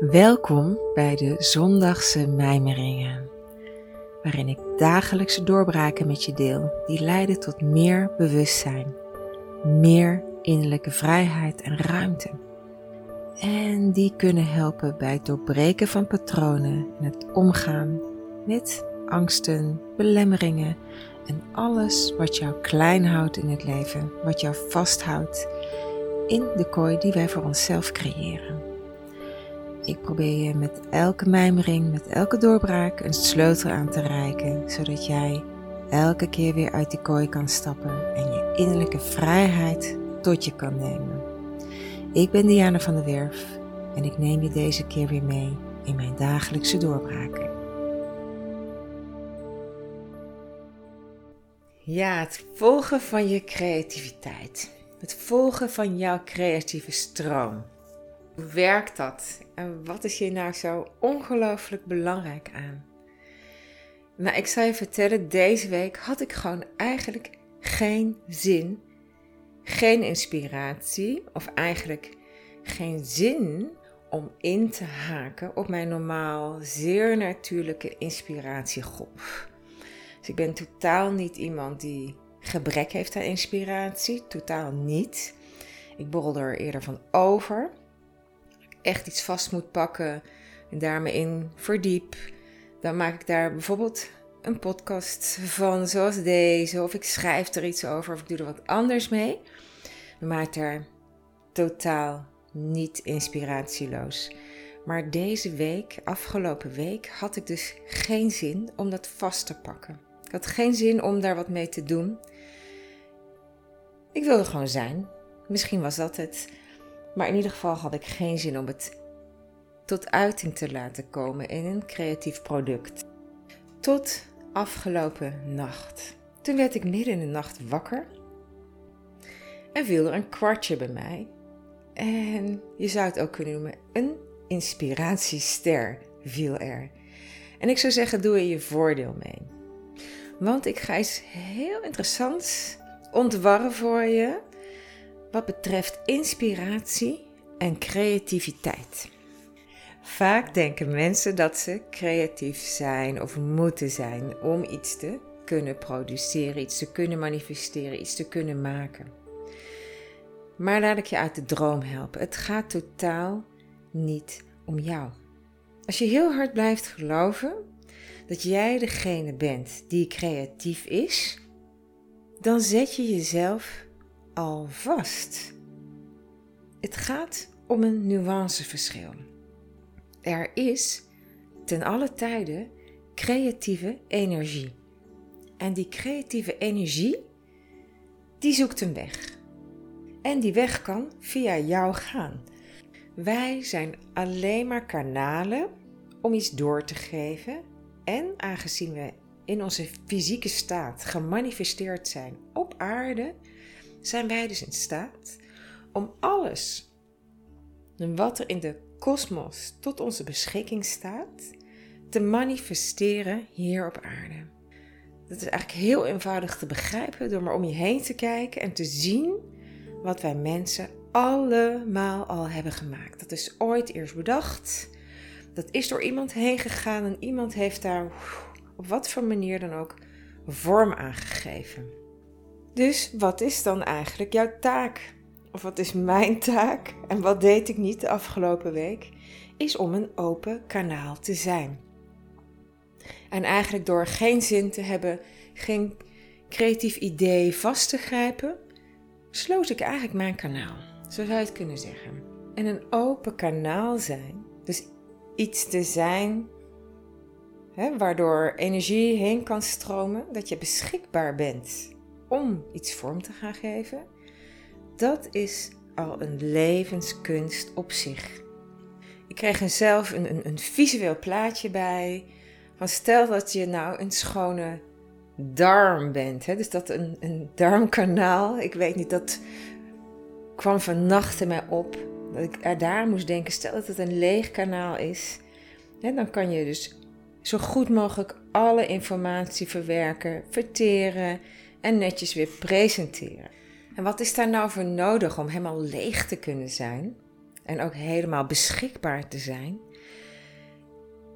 Welkom bij de Zondagse Mijmeringen, waarin ik dagelijkse doorbraken met je deel die leiden tot meer bewustzijn, meer innerlijke vrijheid en ruimte. En die kunnen helpen bij het doorbreken van patronen en het omgaan met angsten, belemmeringen en alles wat jou klein houdt in het leven, wat jou vasthoudt in de kooi die wij voor onszelf creëren. Ik probeer je met elke mijmering, met elke doorbraak een sleutel aan te reiken, zodat jij elke keer weer uit die kooi kan stappen en je innerlijke vrijheid tot je kan nemen. Ik ben Diana van der Werf en ik neem je deze keer weer mee in mijn dagelijkse doorbraken. Ja, het volgen van je creativiteit. Het volgen van jouw creatieve stroom. Hoe werkt dat? En wat is hier nou zo ongelooflijk belangrijk aan? Nou, ik zal je vertellen, deze week had ik gewoon eigenlijk geen zin, geen inspiratie, of eigenlijk geen zin om in te haken op mijn normaal zeer natuurlijke inspiratiegolf. Dus ik ben totaal niet iemand die gebrek heeft aan inspiratie, totaal niet. Ik borrel er eerder van over echt iets vast moet pakken en daar me in verdiep, dan maak ik daar bijvoorbeeld een podcast van zoals deze, of ik schrijf er iets over, of ik doe er wat anders mee. Ik daar totaal niet inspiratieloos. Maar deze week, afgelopen week, had ik dus geen zin om dat vast te pakken. Ik had geen zin om daar wat mee te doen. Ik wilde gewoon zijn. Misschien was dat het. Maar in ieder geval had ik geen zin om het tot uiting te laten komen in een creatief product. Tot afgelopen nacht. Toen werd ik midden in de nacht wakker en viel er een kwartje bij mij. En je zou het ook kunnen noemen, een inspiratiester viel er. En ik zou zeggen, doe er je voordeel mee. Want ik ga iets heel interessants ontwarren voor je wat betreft inspiratie en creativiteit. Vaak denken mensen dat ze creatief zijn of moeten zijn om iets te kunnen produceren, iets te kunnen manifesteren, iets te kunnen maken. Maar laat ik je uit de droom helpen. Het gaat totaal niet om jou. Als je heel hard blijft geloven dat jij degene bent die creatief is, dan zet je jezelf al vast. Het gaat om een nuanceverschil. Er is ten alle tijde creatieve energie. En die creatieve energie, die zoekt een weg. En die weg kan via jou gaan. Wij zijn alleen maar kanalen om iets door te geven. En aangezien we in onze fysieke staat gemanifesteerd zijn op aarde, zijn wij dus in staat om alles wat er in de kosmos tot onze beschikking staat, te manifesteren hier op aarde. Dat is eigenlijk heel eenvoudig te begrijpen door maar om je heen te kijken en te zien wat wij mensen allemaal al hebben gemaakt. Dat is ooit eerst bedacht. Dat is door iemand heen gegaan en iemand heeft daar op wat voor manier dan ook vorm aan gegeven. Dus wat is dan eigenlijk jouw taak? of wat is mijn taak en wat deed ik niet de afgelopen week, is om een open kanaal te zijn. En eigenlijk door geen zin te hebben, geen creatief idee vast te grijpen, sloot ik eigenlijk mijn kanaal, zo zou je het kunnen zeggen. En een open kanaal zijn, dus iets te zijn hè, waardoor energie heen kan stromen, dat je beschikbaar bent om iets vorm te gaan geven dat is al een levenskunst op zich. Ik kreeg er zelf een, een, visueel plaatje bij. Van stel dat je nou een schone darm bent. Hè? Dus dat een, een darmkanaal. Ik weet niet, dat kwam vannacht in mij op. Dat ik er daar moest denken. Stel dat het een leeg kanaal is. Hè? Dan kan je dus zo goed mogelijk alle informatie verwerken, verteren en netjes weer presenteren. En wat is daar nou voor nodig om helemaal leeg te kunnen zijn? en ook helemaal beschikbaar te zijn.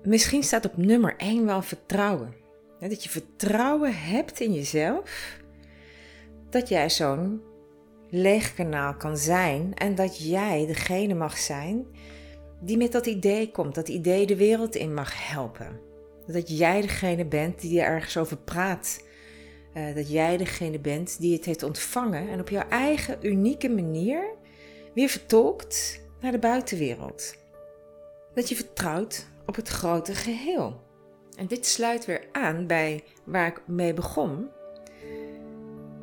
Misschien staat op nummer 1 wel vertrouwen. Dat je vertrouwen hebt in jezelf. Dat jij zo'n leeg kanaal kan zijn en dat jij degene mag zijn die met dat idee komt, dat idee de wereld in mag helpen. Dat jij degene bent die er ergens over praat. Uh, dat jij degene bent die het heeft ontvangen en op jouw eigen unieke manier weer vertolkt naar de buitenwereld. Dat je vertrouwt op het grote geheel. En dit sluit weer aan bij waar ik mee begon.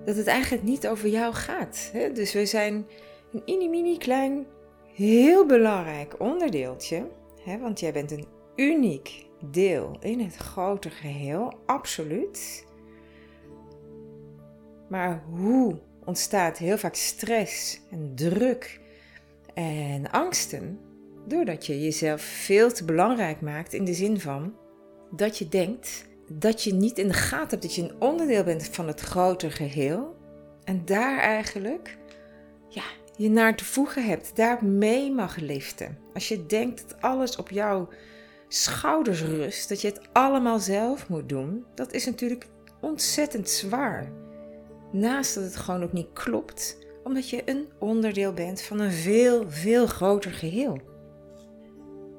Dat het eigenlijk niet over jou gaat. Hè? Dus we zijn een mini mini klein, heel belangrijk onderdeeltje. Hè? Want jij bent een uniek deel in het grote geheel, absoluut. Maar hoe ontstaat heel vaak stress en druk en angsten? Doordat je jezelf veel te belangrijk maakt in de zin van dat je denkt dat je niet in de gaten hebt dat je een onderdeel bent van het grotere geheel. En daar eigenlijk ja, je naar te voegen hebt, daar mee mag liften. Als je denkt dat alles op jouw schouders rust, dat je het allemaal zelf moet doen, dat is natuurlijk ontzettend zwaar. Naast dat het gewoon ook niet klopt, omdat je een onderdeel bent van een veel, veel groter geheel.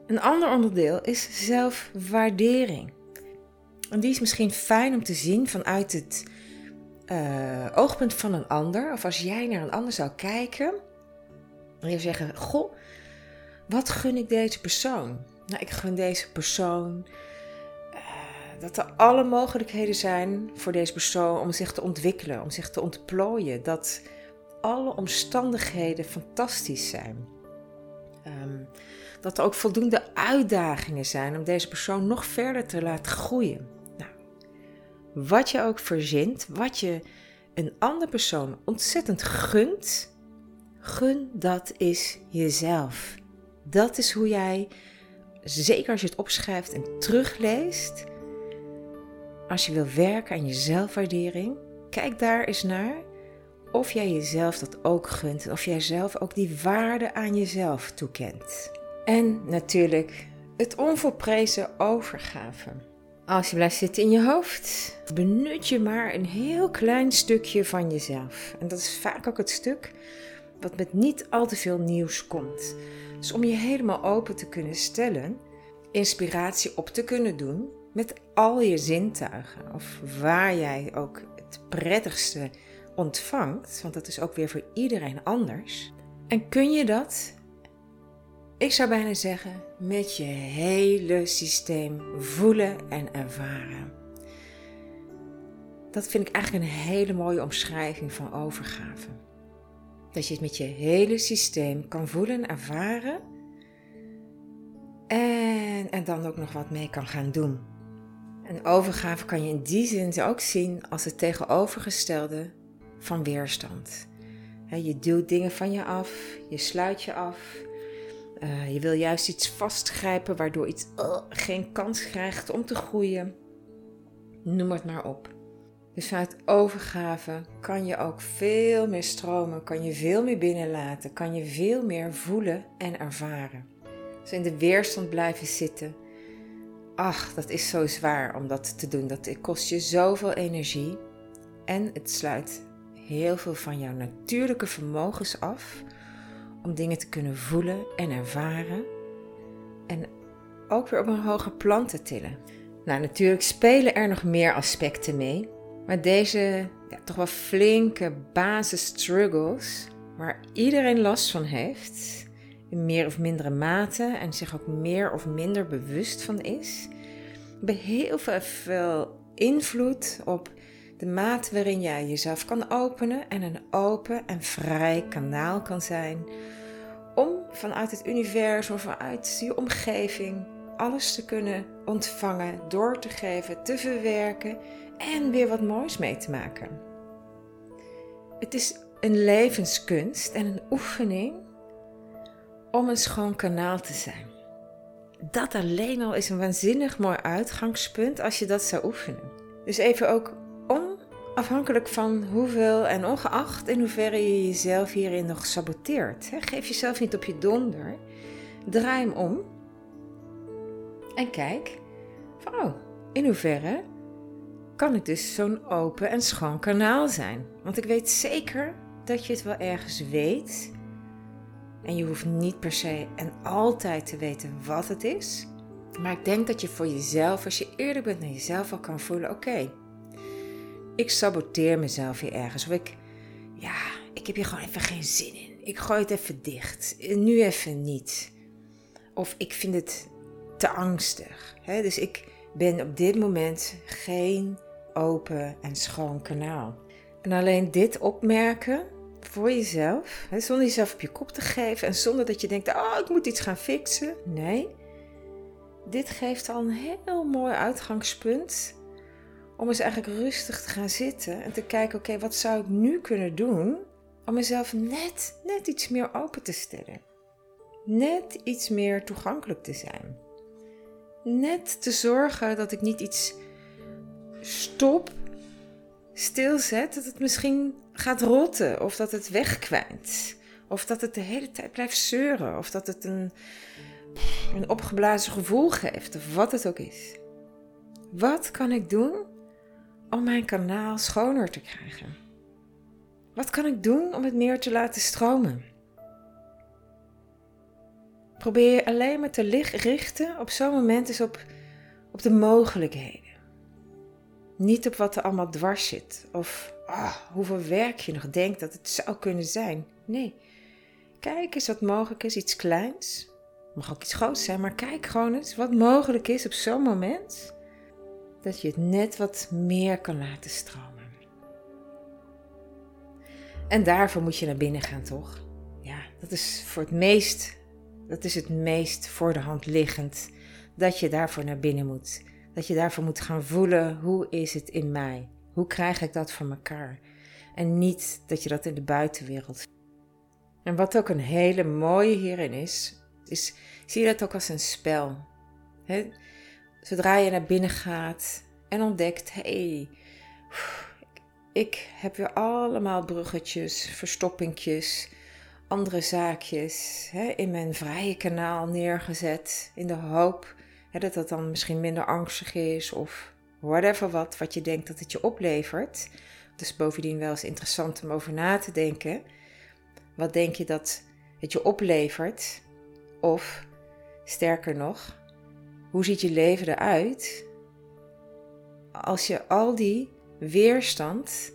Een ander onderdeel is zelfwaardering. En die is misschien fijn om te zien vanuit het uh, oogpunt van een ander. Of als jij naar een ander zou kijken en je zeggen: Goh, wat gun ik deze persoon? Nou, ik gun deze persoon dat er alle mogelijkheden zijn voor deze persoon om zich te ontwikkelen, om zich te ontplooien. Dat alle omstandigheden fantastisch zijn. Um, dat er ook voldoende uitdagingen zijn om deze persoon nog verder te laten groeien. Nou, wat je ook verzint, wat je een andere persoon ontzettend gunt, gun dat is jezelf. Dat is hoe jij, zeker als je het opschrijft en terugleest, als je wil werken aan je zelfwaardering, kijk daar eens naar of jij jezelf dat ook gunt en of jij zelf ook die waarde aan jezelf toekent. En natuurlijk het onvolprezen overgave. Als je blijft zitten in je hoofd, benut je maar een heel klein stukje van jezelf. En dat is vaak ook het stuk wat met niet al te veel nieuws komt. Dus om je helemaal open te kunnen stellen, inspiratie op te kunnen doen met al je zintuigen. Of waar jij ook het prettigste ontvangt, want dat is ook weer voor iedereen anders. En kun je dat ik zou bijna zeggen, met je hele systeem voelen en ervaren. Dat vind ik eigenlijk een hele mooie omschrijving van overgave. Dat je het met je hele systeem kan voelen en ervaren. En er dan ook nog wat mee kan gaan doen. En overgave kan je in die zin ook zien als het tegenovergestelde van weerstand. Je duwt dingen van je af, je sluit je af, uh, je wil juist iets vastgrijpen waardoor iets uh, geen kans krijgt om te groeien. Noem het maar op. Dus vanuit overgave kan je ook veel meer stromen, kan je veel meer binnenlaten, kan je veel meer voelen en ervaren. Dus in de weerstand blijven zitten. Ach, dat is zo zwaar om dat te doen. Dat kost je zoveel energie. En het sluit heel veel van jouw natuurlijke vermogens af om dingen te kunnen voelen en ervaren. En ook weer op een hoger plan te tillen. Nou, natuurlijk spelen er nog meer aspecten mee. Maar deze ja, toch wel flinke basis-struggles, waar iedereen last van heeft, in meer of mindere mate en zich ook meer of minder bewust van is, hebben heel veel invloed op de mate waarin jij jezelf kan openen en een open en vrij kanaal kan zijn om vanuit het universum of vanuit je omgeving alles te kunnen ontvangen, door te geven, te verwerken en weer wat moois mee te maken. Het is een levenskunst en een oefening om een schoon kanaal te zijn. Dat alleen al is een waanzinnig mooi uitgangspunt als je dat zou oefenen. Dus even ook om Afhankelijk van hoeveel en ongeacht in hoeverre je jezelf hierin nog saboteert. Geef jezelf niet op je donder. Draai hem om. En kijk van, oh, in hoeverre kan ik dus zo'n open en schoon kanaal zijn? Want ik weet zeker dat je het wel ergens weet. En je hoeft niet per se en altijd te weten wat het is. Maar ik denk dat je voor jezelf, als je eerlijk bent naar jezelf, al kan voelen: oké, ik saboteer mezelf hier ergens. Of ik, ja, ik heb hier gewoon even geen zin in. Ik gooi het even dicht. Nu even niet. Of ik vind het te angstig. Dus ik ben op dit moment geen open en schoon kanaal. En alleen dit opmerken voor jezelf, zonder jezelf op je kop te geven en zonder dat je denkt: oh, ik moet iets gaan fixen. Nee, dit geeft al een heel mooi uitgangspunt om eens eigenlijk rustig te gaan zitten en te kijken: oké, wat zou ik nu kunnen doen om mezelf net, net iets meer open te stellen? Net iets meer toegankelijk te zijn. Net te zorgen dat ik niet iets stop, stilzet, dat het misschien gaat rotten of dat het wegkwijnt. Of dat het de hele tijd blijft zeuren of dat het een, een opgeblazen gevoel geeft of wat het ook is. Wat kan ik doen om mijn kanaal schoner te krijgen? Wat kan ik doen om het meer te laten stromen? Probeer je alleen maar te richten op zo'n moment is op, op de mogelijkheden. Niet op wat er allemaal dwars zit of oh, hoeveel werk je nog denkt dat het zou kunnen zijn. Nee, kijk eens wat mogelijk is, iets kleins. Mag ook iets groots zijn, maar kijk gewoon eens wat mogelijk is op zo'n moment dat je het net wat meer kan laten stromen. En daarvoor moet je naar binnen gaan, toch? Ja, dat is voor het meest, dat is het meest voor de hand liggend dat je daarvoor naar binnen moet. Dat je daarvoor moet gaan voelen, hoe is het in mij? Hoe krijg ik dat voor elkaar? En niet dat je dat in de buitenwereld. En wat ook een hele mooie hierin is, is zie je dat ook als een spel. Zodra je naar binnen gaat en ontdekt, hé, hey, ik heb weer allemaal bruggetjes, verstoppingjes, andere zaakjes in mijn vrije kanaal neergezet in de hoop dat dat dan misschien minder angstig is of whatever wat, wat je denkt dat het je oplevert. Dus bovendien wel eens interessant om over na te denken. Wat denk je dat het je oplevert? Of sterker nog, hoe ziet je leven eruit als je al die weerstand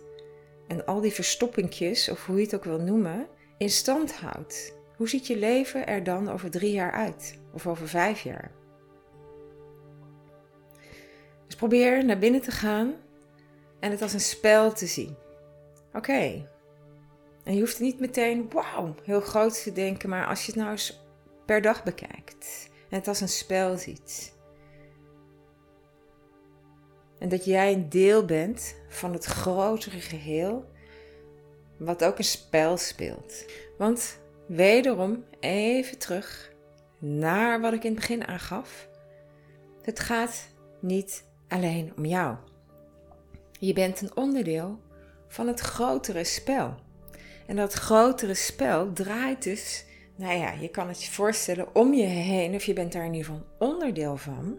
en al die verstoppingjes, of hoe je het ook wil noemen, in stand houdt? Hoe ziet je leven er dan over drie jaar uit? Of over vijf jaar? Dus probeer naar binnen te gaan en het als een spel te zien. Oké. En je hoeft niet meteen, wauw, heel groot te denken, maar als je het nou eens per dag bekijkt en het als een spel ziet. En dat jij een deel bent van het grotere geheel, wat ook een spel speelt. Want wederom even terug naar wat ik in het begin aangaf. Het gaat niet alleen om jou. Je bent een onderdeel van het grotere spel. En dat grotere spel draait dus, nou ja, je kan het je voorstellen om je heen, of je bent daar in ieder geval onderdeel van.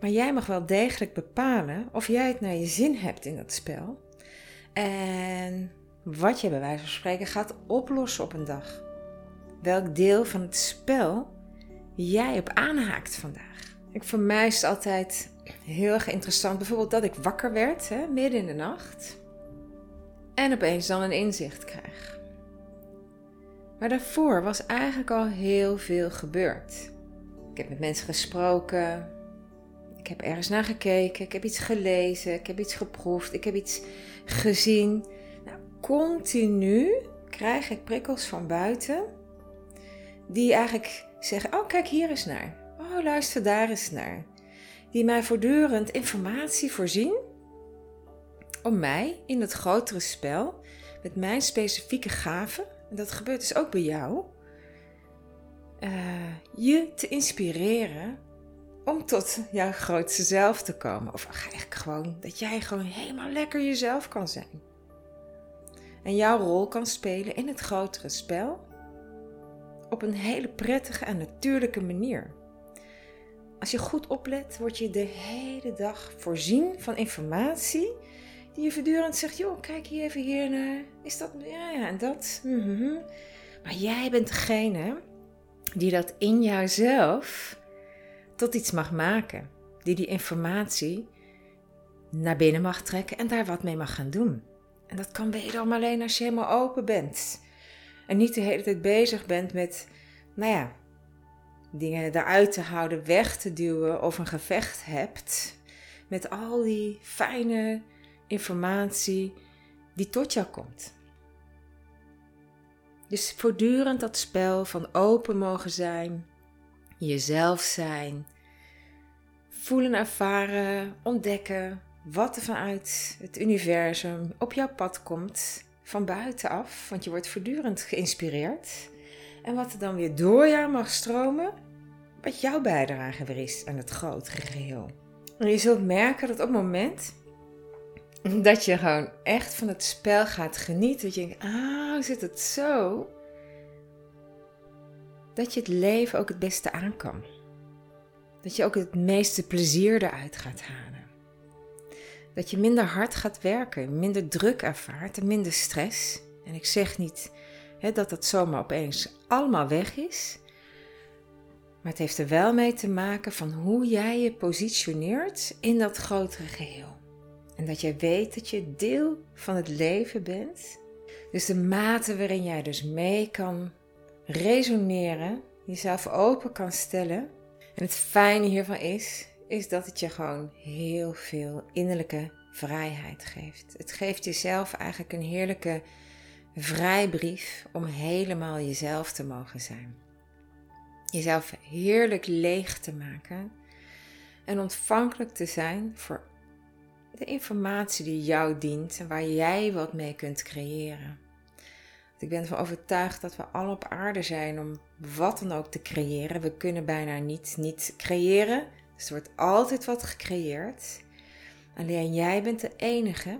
Maar jij mag wel degelijk bepalen of jij het naar je zin hebt in dat spel. En wat je bij wijze van spreken gaat oplossen op een dag. Welk deel van het spel jij op aanhaakt vandaag. Ik, voor altijd heel erg interessant. Bijvoorbeeld dat ik wakker werd hè, midden in de nacht. En opeens dan een inzicht krijg. Maar daarvoor was eigenlijk al heel veel gebeurd. Ik heb met mensen gesproken. Ik heb ergens naar gekeken. Ik heb iets gelezen. Ik heb iets geproefd. Ik heb iets gezien. Nou, continu krijg ik prikkels van buiten. Die eigenlijk zeggen: Oh, kijk hier eens naar. Oh, luister daar eens naar die mij voortdurend informatie voorzien om mij in het grotere spel met mijn specifieke gaven, en dat gebeurt dus ook bij jou, uh, je te inspireren om tot jouw grootste zelf te komen. Of eigenlijk gewoon dat jij gewoon helemaal lekker jezelf kan zijn. En jouw rol kan spelen in het grotere spel op een hele prettige en natuurlijke manier. Als je goed oplet, word je de hele dag voorzien van informatie die je voortdurend zegt: joh, kijk hier even hier naar. Is dat, ja, ja, en dat. Mhm. Maar jij bent degene die dat in jouzelf tot iets mag maken. Die die informatie naar binnen mag trekken en daar wat mee mag gaan doen. En dat kan wederom alleen als je helemaal open bent. En niet de hele tijd bezig bent met, nou ja, dingen eruit te houden, weg te duwen of een gevecht hebt met al die fijne informatie die tot jou komt. Dus voortdurend dat spel van open mogen zijn, jezelf zijn, voelen, ervaren, ontdekken wat er vanuit het universum op jouw pad komt van buitenaf, want je wordt voortdurend geïnspireerd. En wat er dan weer door jou mag stromen, wat jouw bijdrage weer is aan het grotere geheel. En je zult merken dat op het moment dat je gewoon echt van het spel gaat genieten, dat je denkt, ah, zit het zo? Dat je het leven ook het beste aan kan. Dat je ook het meeste plezier eruit gaat halen. Dat je minder hard gaat werken, minder druk ervaart en minder stress. En ik zeg niet hè, dat dat zomaar opeens allemaal weg is. Maar het heeft er wel mee te maken van hoe jij je positioneert in dat grotere geheel. En dat jij weet dat je deel van het leven bent. Dus de mate waarin jij dus mee kan resoneren, jezelf open kan stellen. En het fijne hiervan is, is dat het je gewoon heel veel innerlijke vrijheid geeft. Het geeft jezelf eigenlijk een heerlijke vrijbrief om helemaal jezelf te mogen zijn. Jezelf heerlijk leeg te maken en ontvankelijk te zijn voor de informatie die jou dient en waar jij wat mee kunt creëren. Ik ben ervan overtuigd dat we al op aarde zijn om wat dan ook te creëren. We kunnen bijna niet, niet creëren, dus er wordt altijd wat gecreëerd. Alleen jij bent de enige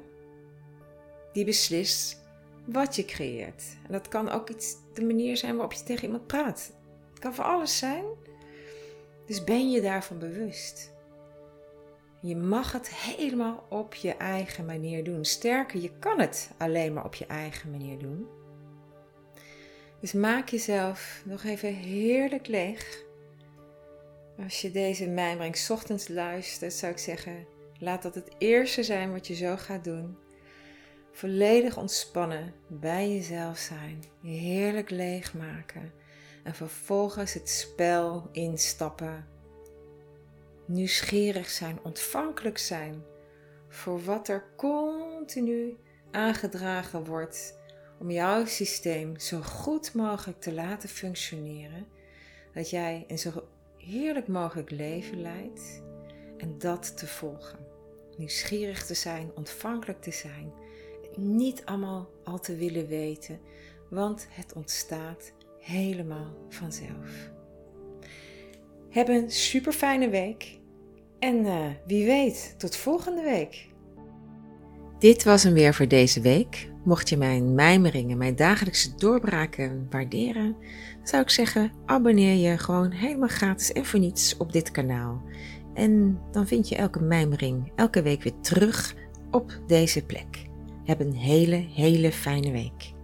die beslist wat je creëert. En dat kan ook iets, de manier zijn waarop je tegen iemand praat. Het kan voor alles zijn. Dus ben je daarvan bewust. Je mag het helemaal op je eigen manier doen. Sterker, je kan het alleen maar op je eigen manier doen. Dus maak jezelf nog even heerlijk leeg. Als je deze mijmering ochtends luistert, zou ik zeggen: laat dat het eerste zijn wat je zo gaat doen. Volledig ontspannen, bij jezelf zijn, heerlijk leegmaken en vervolgens het spel instappen nieuwsgierig zijn, ontvankelijk zijn voor wat er continu aangedragen wordt om jouw systeem zo goed mogelijk te laten functioneren, dat jij een zo heerlijk mogelijk leven leidt en dat te volgen. Nieuwsgierig te zijn, ontvankelijk te zijn, niet allemaal al te willen weten, want het ontstaat helemaal vanzelf. Heb een super fijne week en uh, wie weet, tot volgende week. Dit was hem weer voor deze week. Mocht je mijn mijmeringen, mijn dagelijkse doorbraken waarderen, zou ik zeggen: abonneer je gewoon helemaal gratis en voor niets op dit kanaal. En dan vind je elke mijmering elke week weer terug op deze plek. Heb een hele, hele fijne week.